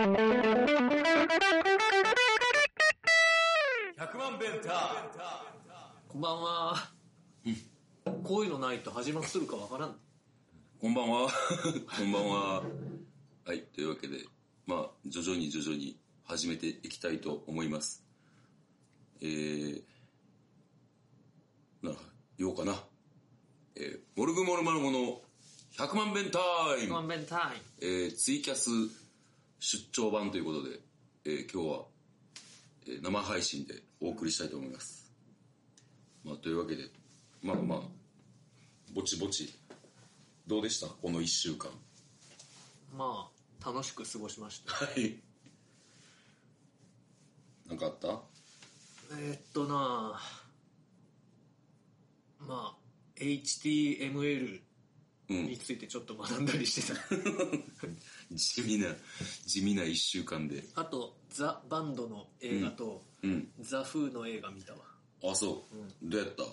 100万弁タこんばんは。こういうのないと始まっとるかわからん。こんばんは。こんばんは。はい、というわけで、まあ、徐々に徐々に始めていきたいと思います。えー、な、言おうかな。えー、モルグモルマルモの100万弁タイムワンベンタイム。えー、ツイキャス出張版ということで、えー、今日は、えー生配信でお送りしたいと思います。まあ、というわけで、まあまあ、ぼちぼち、どうでした？この一週間。まあ、楽しく過ごしました。はい。なんかあった？えーっとなまあ、HTML うんに。ついてちょっと学んだりしてた。地味な、地味な一週間で。あと、ザ・バンドの映画と、うん。ザ・フーの映画見たわ。あ、そう。どうやった？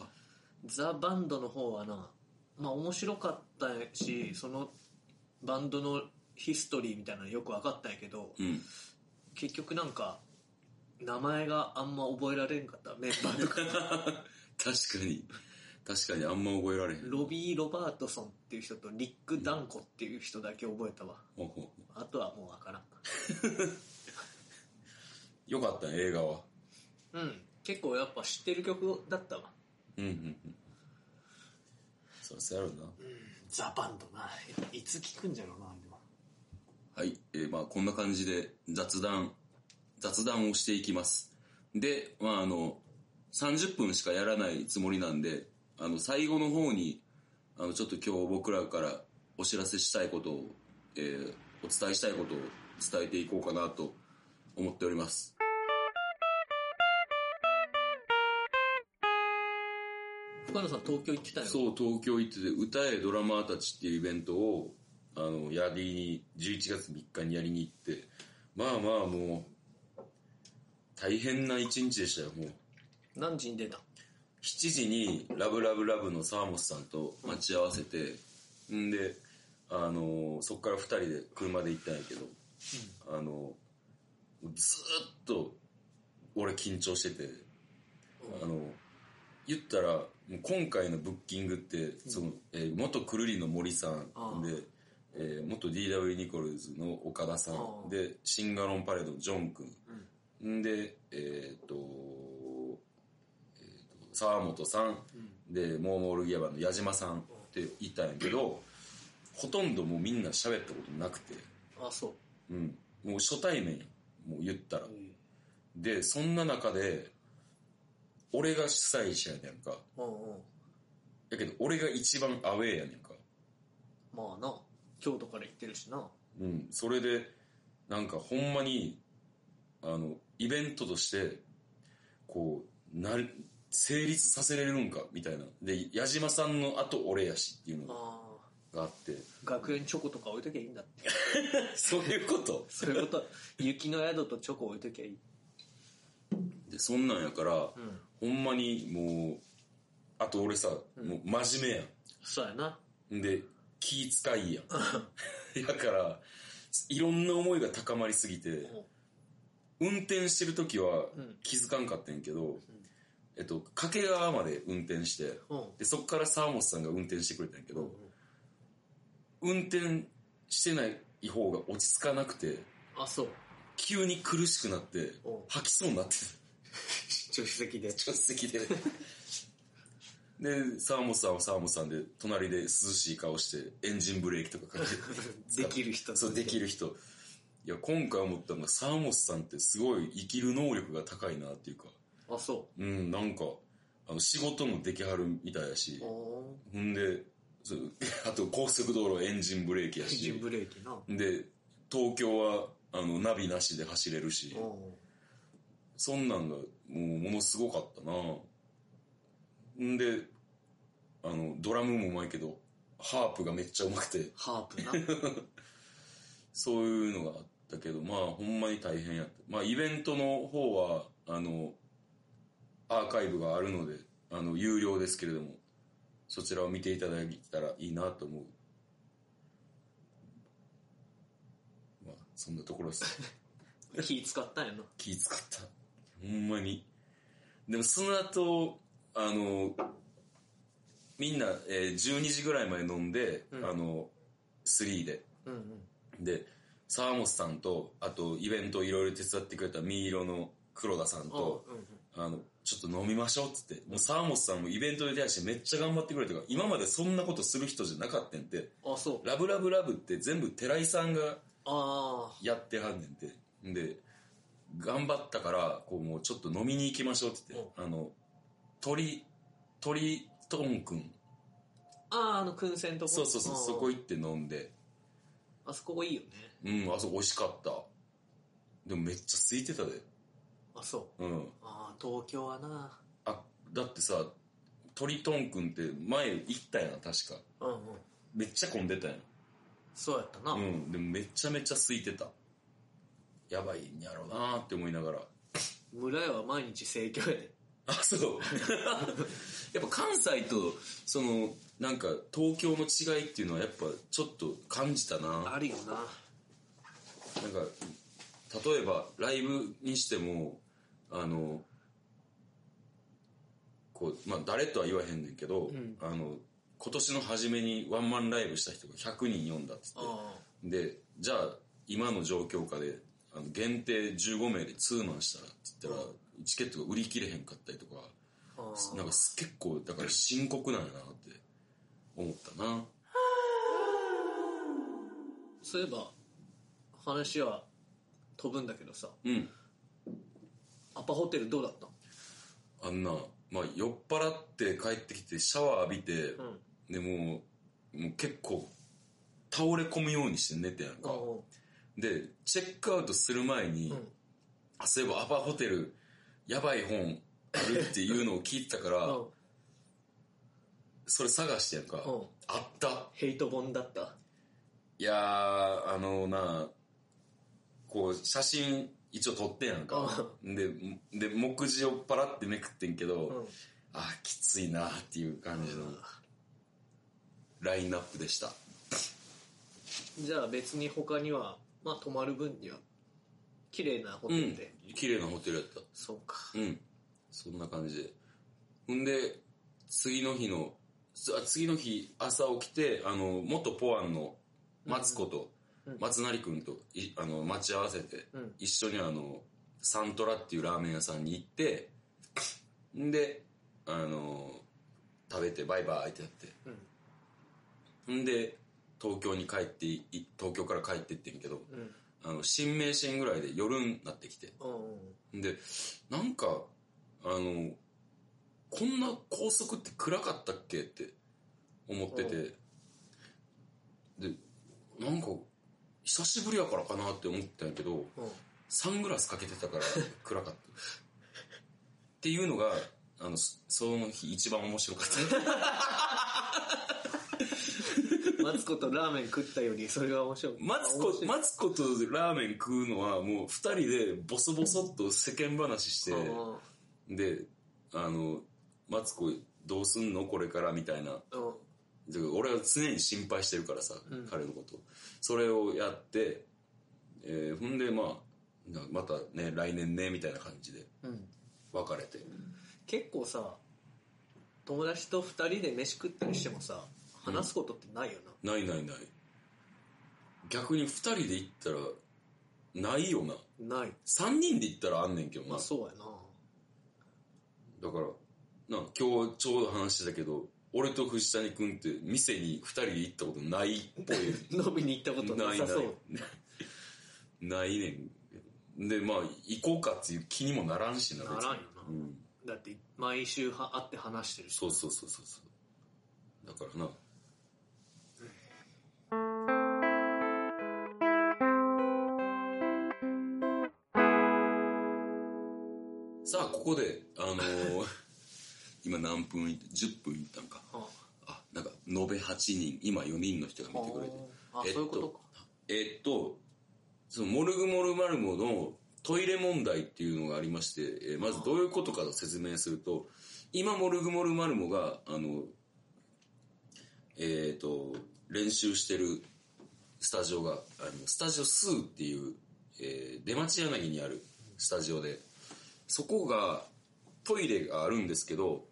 ザ・バンドの方はな、まあ面白かったし、そのバンドのヒストリーみたいなのよく分かったんやけど、うん。結局なんか、名前があんま覚えられんかった、メンバーとか。確かに。確かにあんま覚えられへん。ロビー・ロバートソンっていう人とリック・ダンコっていう人だけ覚えたわ。ほうほうあとはもう分からん。よかったね、映画は。うん。結構やっぱ知ってる曲だったわ。うんうんうん。そりゃそうやろうな。ザ・バンドな。いつ聞くんじゃろうな、でも。はい、えーまあこんな感じで雑談、雑談をしていきます。で、まああの、30分しかやらないつもりなんで、あの、最後の方に、あの、ちょっと今日僕らからお知らせしたいことを、えーお伝えしたいことを伝えていこうかなと思っております。深野さん東京行ってたよ。そう、東京行ってて、歌えドラマーたちっていうイベントを、あの、やりに、11月3日にやりに行って、まあまあもう、大変な一日でしたよ、もう。何時に出た7時にラブラブラブの沢本さんと待ち合わせて、んで、あのそっから2人で車で行ったんやけど、あのずーっと俺緊張してて、あの言ったら、もう今回のブッキングって、その、えー元くるりの森さんで、えー元 DW ニコルズの岡田さんで、シンガロンパレードのジョン君、ん。で、えっ、と、沢本さん、で、モーモールギアバンの矢島さんっていたんやけど、ほとんどもうみんな喋ったことなくて、あ、そう。うん。もう初対面やもう言ったら。うんで、そんな中で、俺が主催者やねんか。うんうん。やけど、俺が一番アウェーやねんか。まあな、京都から行ってるしな。うん。それで、なんかほんまに、あの、イベントとして、こう、なる、成立させれるんか、みたいな。で、矢島さんの後俺やしっていうのあがあって。あ。学園チョコとか置いときゃいいんだって。そういうこと？そういうこと。雪の宿とチョコ置いときゃいい。で、そんなんやから、んほんまにもう、あと俺さ、もう真面目やん。そうやな。で、気遣いやん。だから、いろんな思いが高まりすぎて、運転してる時はん気づかんかったんやけど、えっと、掛川まで運転して、うんで、そっから沢本さんが運転してくれたんやけど、運転してない方が落ち着かなくて、あ、そう。急に苦しくなってうん、吐きそうになって、助手席で。助手席で。で、沢本さんは沢本さんで、隣で涼しい顔して、エンジンブレーキとかかけて。できる人そう、できる人。いや、今回思ったのが、沢本さんってすごい生きる能力が高いなっていうか、あ、そうん、なんか、あの、仕事もできはるみたいやしほんで、あと高速道路エンジンブレーキやしエンジン、ブレーキな。で、東京は、あの、ナビなしで走れるし、おそんなんが、もう、ものすごかったな。んで、あの、ドラムもうまいけど、ハープがめっちゃうまくて、ハープな。そういうのがあったけど、まあ、ほんまに大変やった。まあ、イベントの方は、あの、アーカイブがあるので、あの、有料ですけれども、そちらを見ていただけたらいいなと思う。まあ、そんなところです。気使ったんやな。気使った。ほんまに。でもその後あのみんな、えー12時ぐらいまで飲んで、うん。あの3で。うんうん。で沢本さんとあとイベントをいろいろ手伝ってくれたミイロの黒田さんとうんうん。あのちょっと飲みましょうっつってもう沢本さんもイベントで出会いしてめっちゃ頑張ってくれたから今までそんなことする人じゃなかったんて。あそう。ラブラブラブって全部寺井さんがあやってはんねんて。で頑張ったからこうもうちょっと飲みに行きましょうって言って、あの鳥鳥トンくん。ああああの燻製のとこ。そうそうそうそこ行って飲んで。あそこいいよね。うんあそこ美味しかった。でもめっちゃ空いてたであそう。うん。ああ東京はな。あだってさ鳥トンくんって前行ったやん確か。うんうん。めっちゃ混んでたやん。そうやったな、うん。でもめちゃめちゃ空いてた。やばいんやろうなーって思いながら。村屋は毎日盛況やで。あそう。やっぱ関西とそのなんか東京の違いっていうのはやっぱちょっと感じたな。あるよな。なんか例えばライブにしてもあのこうまあ誰とは言わへんねんけど、ん。あの今年の初めにワンマンライブした人が100人呼んだっつって。あでじゃあ今の状況下であの限定15名でツーマンしたらって言ったら、チケットが売り切れへんかったりとかなんか結構だから深刻なんやなって思ったな。そういえば話は飛ぶんだけどさ。うんアパホテルどうだった？あんな、まあ、酔っ払って帰ってきてシャワー浴びて、うん。でもうもう結構倒れ込むようにして寝てやんか、でチェックアウトする前に、うん。あそういえばアパホテルやばい本あるっていうのを聞いてたから、うん。それ探してやんか、うん。あった。ヘイト本だった？いやーあのなこう写真一応撮ってんやんか、でで目次をパラってめくってんけど、うん。あきついなっていう感じのラインナップでした。じゃあ別に他にはまあ泊まる分には綺麗なホテうん。ルで、綺麗なホテルやった。そうか。うん。そんな感じで。ほんで次の日の次の日朝起きてあの元ポアンのマツコと、うん松成君といあの待ち合わせて、うん。一緒にあのサントラっていうラーメン屋さんに行ってんであの食べてバイバイってやって。うん。んで東京に帰ってい東京から帰ってってんけどうん。あの新名神ぐらいで夜になってきて。うんでなんかあのこんな高速って暗かったっけって思ってて。でなんか久しぶりやからかなって思ったんやけどうん。サングラスかけてたから暗かった。っていうのがあのそその日一番面白かった。マツコとラーメン食ったよりそれが面白い。マツコマツコとラーメン食うのはもう二人でボソボソっと世間話してうんであのマツコどうすんの？これからみたいなうんで俺は常に心配してるからさ、うん。彼のこと。それをやって、えーほんでまあなまたね来年ねみたいな感じでうん。別れて。結構さ友達と二人で飯食ったりしてもさ話すことってないよな、ないないない。逆に二人で行ったらないよな。ない。三人で行ったらあんねんけどな、まあそうやな。だからな今日ちょうど話してたけど俺と藤谷君って店に二人で行ったことないっぽい。飲みに行ったことなないないさそう ないねん。でまあ行こうかっていう気にもならんしなならんよな。うん、だって毎週は会って話してる。しそうそうそうそうそう。だからな。さあここであのー 今何分いって10分いったんか。あ。あなんか延べ8人今4人の人が見てくれて。あえっそういうことか。えっとそのモルグモルマルモのトイレ問題っていうのがありまして、えーまずどういうことかと説明すると今モルグモルマルモがあのえっ、と練習してるスタジオがあのスタジオスーっていう、えー出町柳にあるスタジオでそこがトイレがあるんですけど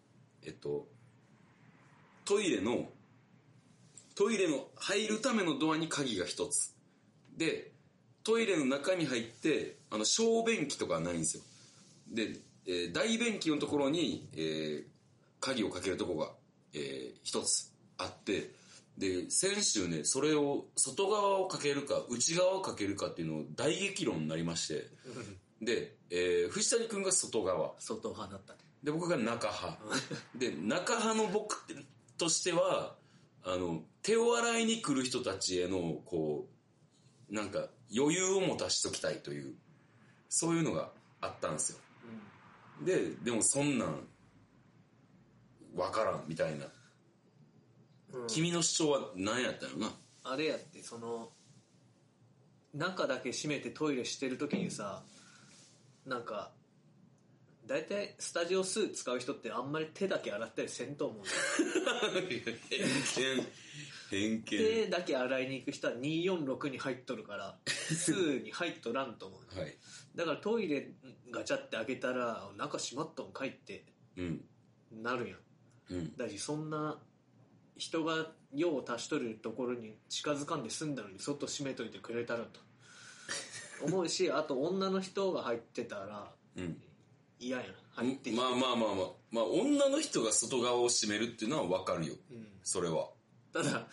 えっとトイレのトイレの入るためのドアに鍵が一つ。でトイレの中に入ってあの小便器とかはないんですよ。で、えー大便器のところに、えー鍵をかけるとこが、えー一つあって。で先週ねそれを外側をかけるか内側をかけるかっていうのを大激論になりまして。で、えー藤谷君が外側。外派だったねで僕が中派。で中派の僕としてはあの手を洗いに来る人たちへのこうなんか余裕を持たしときたいというそういうのがあったんですよ。ででもそんなん分からんみたいな、君の主張は何やったのな。あれやってその中だけ閉めてトイレしてる時にさなんか大体スタジオスー使う人ってあんまり手だけ洗ったりせんと思う偏見偏見手だけ洗いに行く人は246に入っとるからスーに入っとらんと思うはいだからトイレガチャって開けたら中閉まっとんかいってなるやんうんだしそんな人が用を足しとるところに近づかんで済んだのに外閉めといてくれたらと思うしあと女の人が入ってたらうん嫌やん入ってまあまあまあまあ。まあ女の人が外側を閉めるっていうのは分かるよ、うん。それは。ただ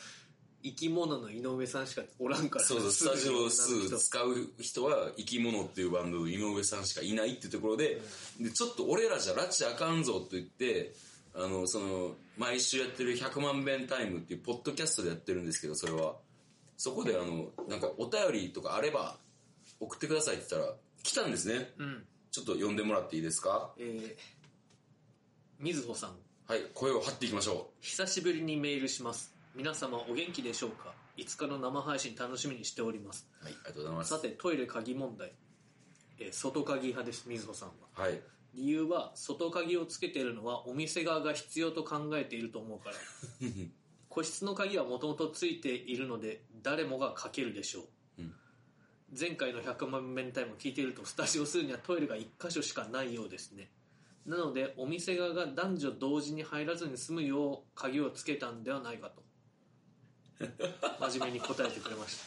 生き物の井上さんしかおらんから。そうそう。スタジオスすぐに女の人。使う人は生き物っていうバンドの井上さんしかいないっていうところで,、でちょっと俺らじゃ拉致あかんぞと言ってあのその毎週やってる100万遍タイムっていうポッドキャストでやってるんですけどそれは。そこであのなんかお便りとかあれば送ってくださいって言ったら来たんですね。うんちょっと呼んでもらっていいですか？えー、みずほさん。はい声を張っていきましょ久しぶりにメールします。皆様お元気でしょうか？5日の生配信楽しみにしております。うはいありがとうございます。さてトイレ鍵問題、えー外鍵派ですみずほさんは。はい。理由は外鍵をつけているのはお店側が必要と考えていると思うから。個室の鍵はもともとついているので誰もがかけるでしょう、うん前回の100万遍タイムを聞いているとスタジオ数にはトイレが1箇所しかないようですね。なのでお店側が男女同時に入らずに済むよう鍵をつけたんではないかと。真面目に答えてくれました。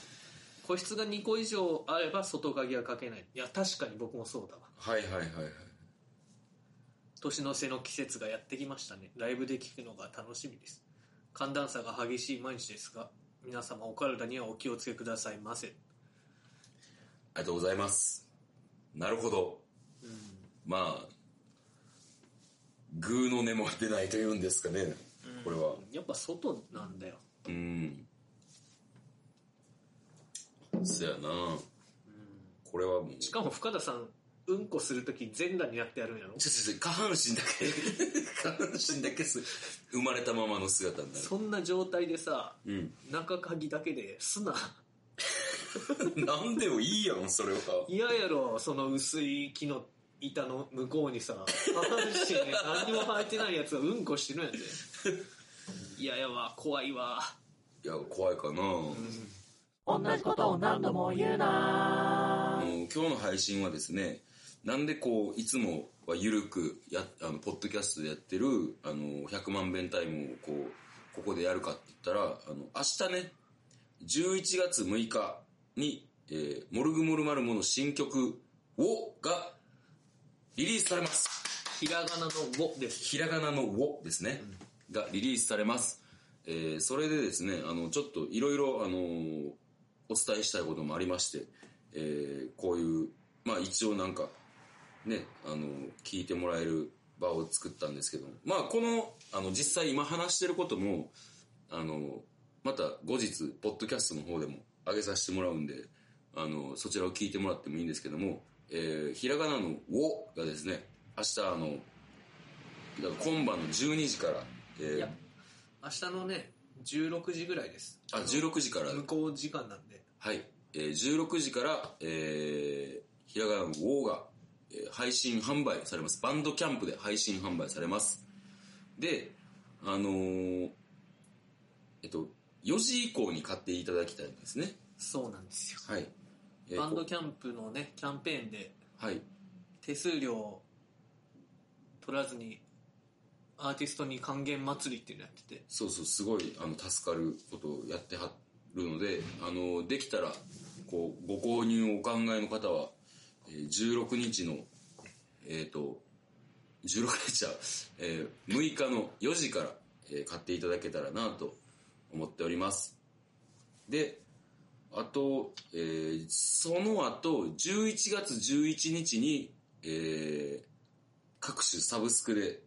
個室が2個以上あれば外鍵はかけない。いや確かに僕もそうだわ。はいはいはいはい。年の瀬の季節がやってきましたね。ライブで聴くのが楽しみです。寒暖差が激しい毎日ですが皆様お体にはお気をつけくださいませ。ありがとうございます。なるほど。まあグーの根も出ないというんですかね。これは。やっぱ外なんだよ。うん。そやな。これはもう。しかも深田さんうんこするとき全裸になってやるんやろ？ちょちょちょ下半身だけ。下半身だけす生まれたままの姿になる。そんな状態でさうん。中鍵だけですな なんでもいいやんそれは。嫌やろその薄い木の板の向こうにさ下半身で何にも履いてないやつがうんこしてるんやで嫌やわ怖いわ。いや怖いかな、同じことを何度も言うな。今日の配信はですねなんでこういつもはゆるくやあのポッドキャストでやってるあの100万遍タイムをこうここでやるかって言ったらあの明日ね11月6日に、えーモルグモルマルモの新曲「を」がリリースされます。ひらがなの「も」です。ひらがなの「を」ですね、がリリースされます、えーそれでですねあのちょっといろいろあのーお伝えしたいこともありまして、えーこういうまあ一応なんかねあの聞いてもらえる場を作ったんですけども。まあこのあの実際今話してることもあのまた後日ポッドキャストの方でも上げさせてもらうんであのそちらを聞いてもらってもいいんですけども、えーひらがなの「を」がですね明日あのだから今晩の12時から、えーいや明日のね16時ぐらいです。あ16時から。向こう時間なんで。はい、えー16時から、えーひらがなの「ウォーが、えー配信販売されます。バンドキャンプで配信販売されます。であのーえっと4時以降に買っていただきたいんですねそうなんですよはい。えーバンドこキャンプのねキャンペーンではい。手数料を取らずにアーティストに還元祭りっていうのやっててそうそう、すごい、あの、助かることをやってはるので、あの、できたら、こう、ご購入をお考えの方は、えー16日の、えっ、と、16日は、えー6日の4時から、えー買っていただけたらなと思っております。で、あと、えーその後、11月11日に、えー各種サブスクで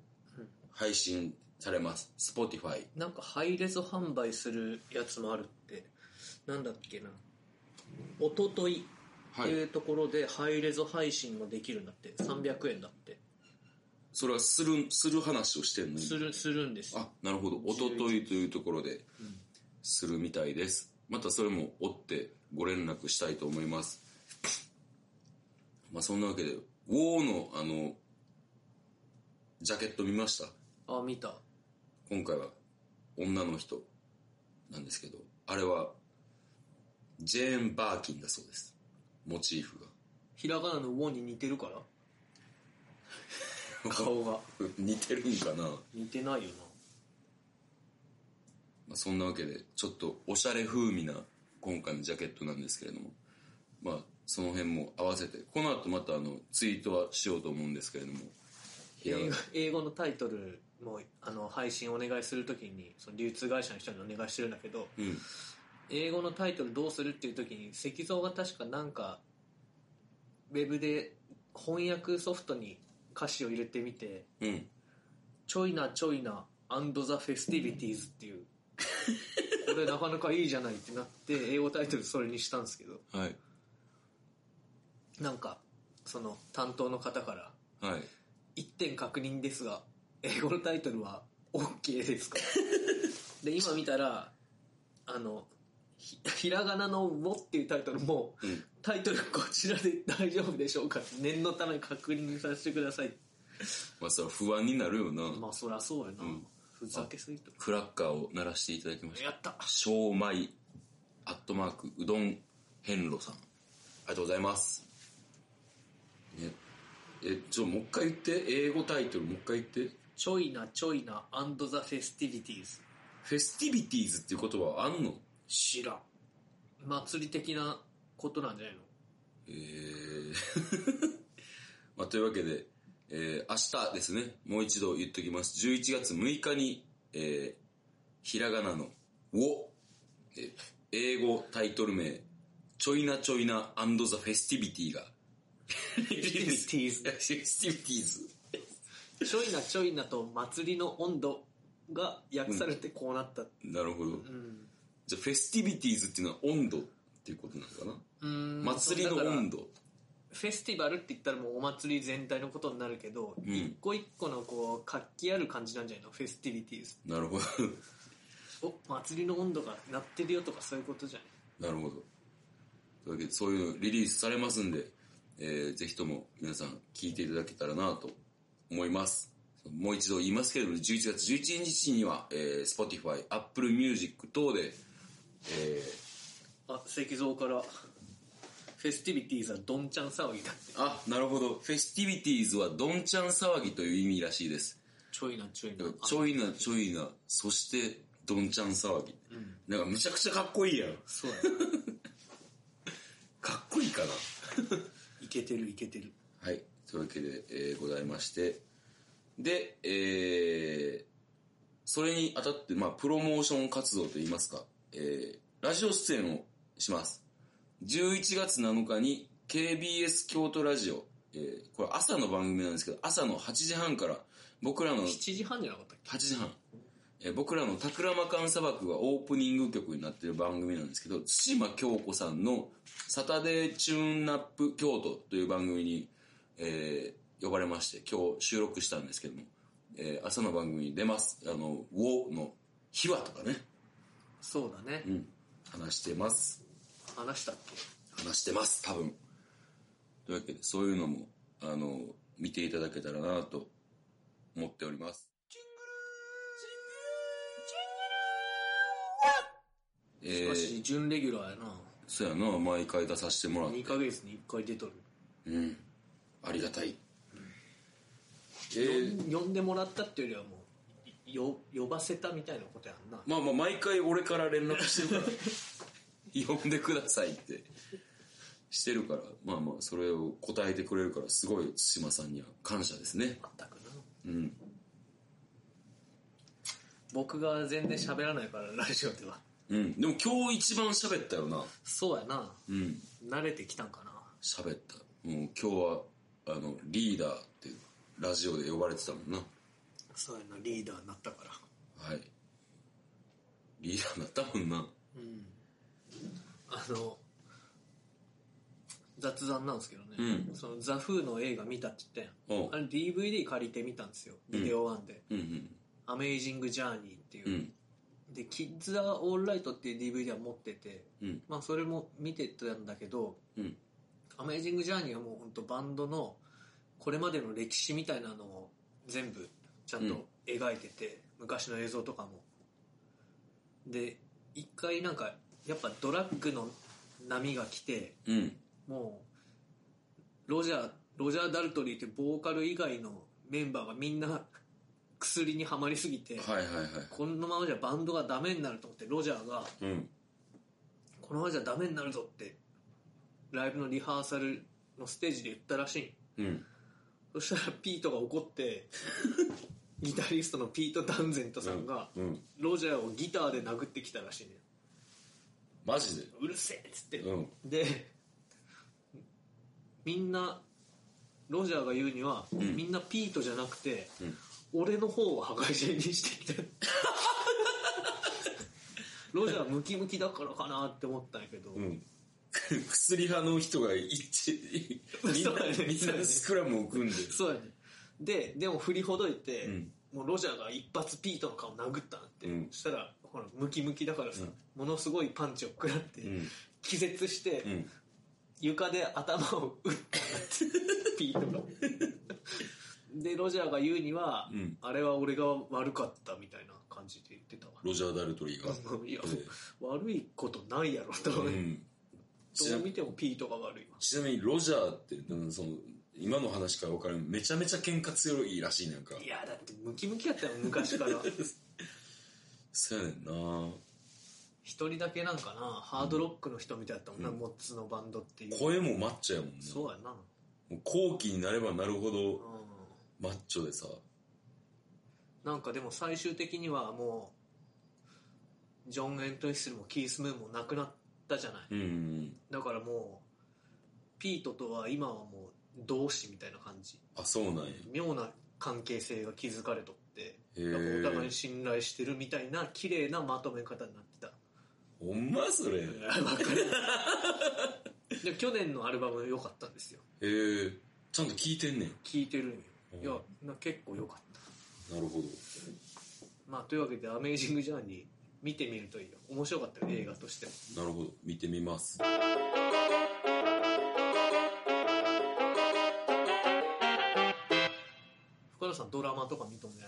配信されます。Spotify。なんかハイレゾ販売するやつもあるってなんだっけなおとといってい。うところでハイレゾ配信もできるんだって300円だってそれはする、する話をしてんの？するするんですよあ、なるほど。おとといというところで、するみたいです。またそれも追ってご連絡したいと思います。まあそんなわけで、ウォーのあの、ジャケット見ました？あ見た今回は女の人なんですけど、あれは、ジェーン・バーキンだそうです。モチーフが。ひらがなの「ウォ」に似てるから顔が。似てるんかな。似てないよな。まあ、そんなわけでちょっとおしゃれ風味な今回のジャケットなんですけれども。まあその辺も合わせてこの後またあのツイートはしようと思うんですけれども。英語のタイトルもあの配信お願いするときにその流通会社の人にお願いしてるんだけどうん。英語のタイトルどうするっていう時に石像が確かなんかウェブで翻訳ソフトに歌詞を入れてみてうん「ちょいなちょいな and the festivities」っていう。これなかなかいいじゃないってなって英語タイトルそれにしたんですけど。はい。なんかその担当の方からはい。一点確認ですが英語のタイトルは OK ですか？で今見たらあのひひらがなの「も」っていうタイトルも、うんタイトルこちらで大丈夫でしょうか？念のため確認させてください。まあそれは不安になるよな、まあそりゃそうやな、ん。ふざけすぎとクラッカーを鳴らしていただきました。やった。小米アットマークうどん変路さん。ありがとうございます。ね。えちょもう一回言って。英語タイトルもう一回言って。ちょいなちょいな and the festivities フェスティビティーズっていう言葉はあんの？知らん。祭り的なことなんじゃないの？えー。まあ、というわけで、えー明日ですね、もう一度言っときます。11月6日に、えーひらがなの、を、えー英語タイトル名、ちょいなちょいな and the festivity が、festivities フェスティビティーズ。ちょいなちょいなと祭りの温度が訳されてこうなった。なるほど。うん。じゃあ、フェスティビティーズっていうのは温度っていうことなのかなうん祭りの温度。フェスティバルって言ったらもうお祭り全体のことになるけど、ん一個一個のこう活気ある感じなんじゃないの？フェスティビティーズなるほど。お祭りの温度が鳴ってるよとかそういうことじゃないなるほど。というわけで、そういうのリリースされますんで、えーぜひとも皆さん聞いていただけたらなと思います。もう一度言いますけれども、11月11日には、えー Spotify、Apple Music 等で、えーあ石像からフェスティビティーズはどんちゃん騒ぎだってあ、なるほど。フェスティビティーズはどんちゃん騒ぎという意味らしいです。ちょいなちょいなちょいなちょいな、そしてどんちゃん騒ぎ。なんかむちゃくちゃかっこいいやん。そうや かっこいいかな。いけてるいけてるはい。というわけで、えーございまして。で、えーそれにあたって、まあ、プロモーション活動といいますか、えーラジオ出演をします。11月7日に KBS 京都ラジオ、えーこれ朝の番組なんですけど、朝の8時半から僕らの7時半じゃなかったっけ？8時半、えー僕らのタクラマカン砂漠がオープニング曲になってる番組なんですけど対馬京子さんの「サタデーチューンナップ京都」という番組に、えー呼ばれまして今日収録したんですけども、えー朝の番組に出ます。あの「ウォー」の秘話とかね、そうだね、うん、話してます話したっけ？話してます多分。というわけでそういうのもあの見ていただけたらなと思っております。えしかし準レギュラーやな。そうやな毎回出させてもらって。2ヶ月に1回出とる。うん。ありがたい。えー、呼んでもらったっていうよりはもうよ呼ばせたみたいなことやんな。まあまあ毎回俺から連絡してるから 呼んでくださいって。してるから。まあまあそれを答えてくれるからすごい対馬さんには感謝ですね。全くな。うん。僕が全然喋らないからラジオでは。うん。でも今日一番喋ったよな。そうやな。うん。慣れてきたんかな。喋った。もう今日はあのリーダーってラジオで呼ばれてたもんな。そうやな。リーダーになったから。はい。リーダーになったもんな。うんあの雑談なんですけどね、うん。そのザ・フーの映画見たって言ったやん。あれ DVD 借りてみたんですよ。ビデオワンで。うんうん「アメイジング・ジャーニー」っていう、うん。で「キッズ・ア・オールライト」っていう DVD は持ってて。うん。まあそれも見てたんだけどうん「アメイジング・ジャーニー」はもう本当バンドのこれまでの歴史みたいなのを全部ちゃんと描いてて、昔の映像とかも。で一回なんかやっぱドラッグの波が来てうん。もうロジャーロジャー・ダルトリーってボーカル以外のメンバーがみんな薬にはまりすぎて、はいはいはい。このままじゃバンドがダメになると思ってロジャーがうんこのままじゃダメになるぞってライブのリハーサルのステージで言ったらしい。うん。そしたらピートが怒って ギタリストのピート・ダウンゼントさんがうん。ロジャーをギターで殴ってきたらしいねマジで。うるせえっつって、うん。でみんなロジャーが言うには、ん。みんなピートじゃなくて、うん。俺の方を破壊人にしてきて ロジャームキムキだからかなって思ったんやけど、うん。薬派の人が一致みんなそうやねみんなスクラムを組んで。そうやね。ででも振りほどいて、うん。もうロジャーが一発ピートの顔殴ったんって、うん。そしたらほらムキムキだからさ、うん。ものすごいパンチを食らって、うん。気絶して、うん。床で頭を打ったってピートが でロジャーが言うには、うん。あれは俺が悪かったみたいな感じで言ってたわ。ロジャー・ダルトリーが。いや、え悪いことないやろと、えうん。どう見てもピートが悪いわ。ちなみにロジャーってうんその今の話から分かるめちゃめちゃ喧嘩強いらしいねんか。いやだってムキムキやったよ昔から そうやねんな。一人だけなんかなハードロックの人みたいだったもんな、うん。モッツのバンドっていう。声もマッチョやもんね。そうやな、もう後期になればなるほうどん、マッチョでさ。なんかでも最終的にはもうジョン・エントリッスルもキース・ムーンも亡くなったじゃない。うんうんだからもうピートとは今はもう同志みたいな感じ。あそうなんや。妙な関係性が築かれとってへー。なんかお互いに信頼してるみたいな綺麗なまとめ方になってた。ほんまそれ。へいやわかる。で去年のアルバム良かったんですよ。え。ちゃんと聞いてんねん。聴いてるんよ。う。んいやな結構良かった。なるほど。まあというわけで「アメイジング・ジャーニー」見てみるといいよ。面白かったよ映画として。もなるほど。見てみます。深田さんドラマとか見とんね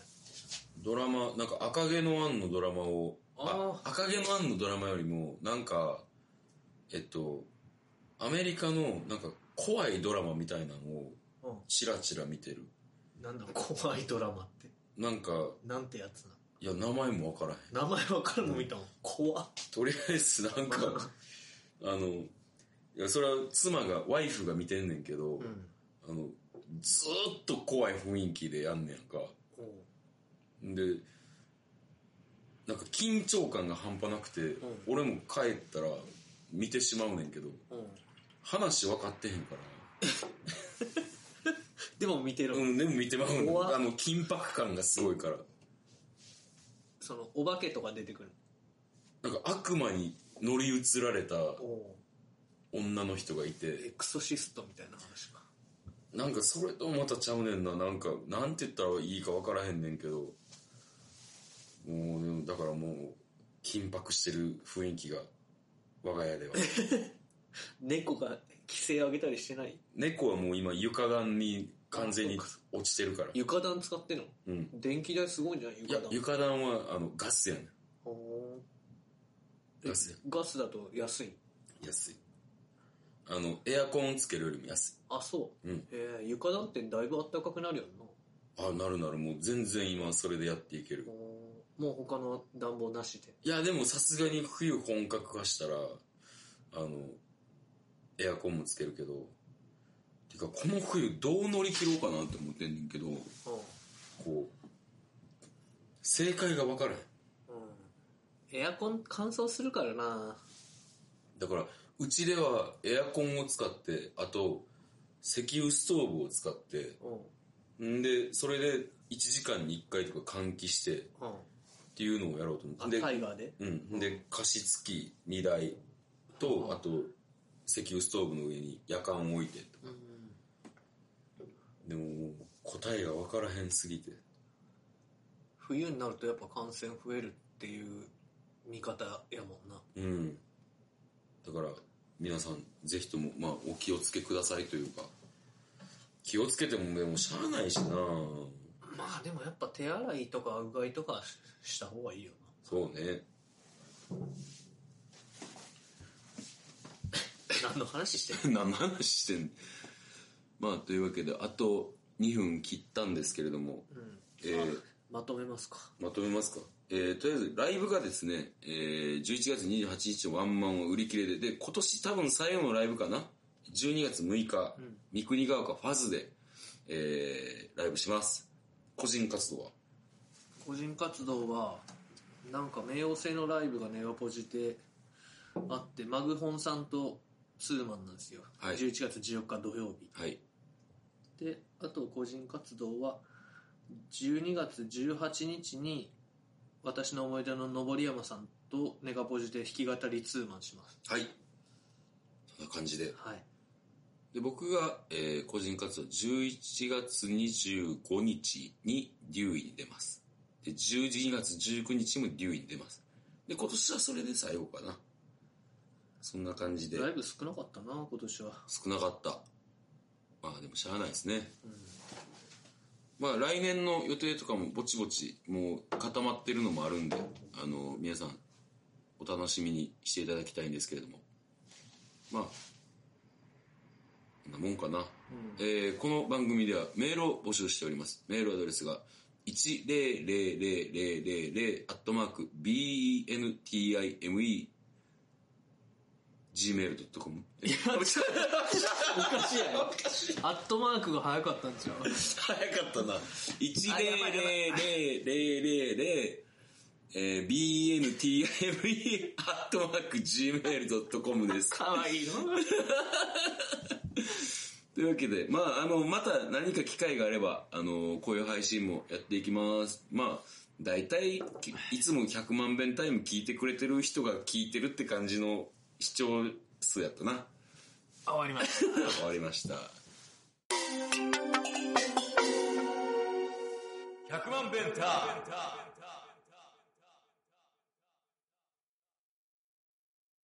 ドラマなんか赤毛のアンのドラマをああ赤毛のアンのドラマよりもなんかえっとアメリカのなんか怖いドラマみたいなのをうん。チラチラ見てる。なんだ怖いドラマって。なんかなんてやつないや名前もわからへん。名前わかるの見たの怖っ。とりあえずなんかあのいやそれは妻がワイフが見てんねんけど、うん。あのずーっと怖い雰囲気でやんねやんかでなんか緊張感が半端なくて、俺も帰ったら見てしまうねんけどうん。話分かってへんから。でも見てる、うんでも見てまうねん。あの緊迫感がすごいから。そのお化けとか出てくる。なんか悪魔に乗り移られた女の人がいエてクソシストみたいな話か。なんかそれとまたちゃうねんな。なんかなんて言ったらいいか分からへんねんけどもうだからもう緊迫してる雰囲気が我が家では。猫が規制上げたりしてない？猫はもう今床暖に完全に落ちてるから。床暖使ってんの？うん。電気代すごいんじゃない？いや床暖。床暖はあのガスやねん。ガスや。ガスだと安い？安い。あの、エアコンつけるよりも安あそう。い。うん。えー、床だってだいぶ暖かくなるよな。あ、なるなる、もう全然今それでやっていける。もう他の暖房なしで。いや、でもさすがに冬本格化したら、あの、エアコンもつけるけど、てか、この冬どう乗り切ろうかなって思ってんねんけど、うん、うん、こう、正解が分からへん。エアコン乾燥するからな。だから、うちではエアコンを使って、あと、石油ストーブを使って、うん。んで、それで1時間に1回とか換気してっうんていうのをやろうと思あって。で、タイガーで？うん。で、加湿器2台と、あと、石油ストーブの上に夜間を置いてと。うんでも答えが分からへんすぎて。冬になるとやっぱ感染増えるっていう見方やもんなうん。だから、皆さん、ぜひとも、まあ、お気をつけくださいというか、気をつけても、でも、しゃあないしなまあでもやっぱ手洗いとかうがいとかしした方がいいよそうね。な 何の話してんの？何の話してんの？まあ、というわけで、あと2分切ったんですけれども、うんえーまとめますかまとめますか。えー、とりあえず、ライブがですね、えー、11月28日のワンマンは売り切れで、で、今年多分最後のライブかな ?12 月6日、うん三国ヶ丘ファズで、えー、ライブします。個人活動は？個人活動はなんか冥王星のライブがネガポジであってマグホンさんとツーマンなんですよ、はい11月14日土曜日はい。であと個人活動は12月18日に私の思い出の登山さんとネガポジで弾き語りツーマンしますはい。そんな感じで。はいで、僕が、えー個人活動11月25日にデューイに出ます。で、12月19日もデューイに出ます。で、今年はそれで最後かな。そんな感じで。ライブ少なかったな今年は少なかった。まあでもしゃあないですね。まあ来年の予定とかもぼちぼちもう固まってるのもあるんで、あの、皆さんお楽しみにしていただきたいんですけれども。まあ、なもんかな。えーこの番組ではメールを募集しております。メールアドレスが1000000アットマーク bentime gmail.com おかしいやろアットマークが早かったんちゃう？早かったな。1000000えー、bntime アットマーク gmail.com です。かわいいの？というわけで、まあ、あの、また何か機会があれば、あの、こういう配信もやっていきます。まあ、大体、きいつも100万遍タイム聞いてくれてる人が聞いてるって感じの視聴数やったな。終わりました 終わりました。100万弁タイム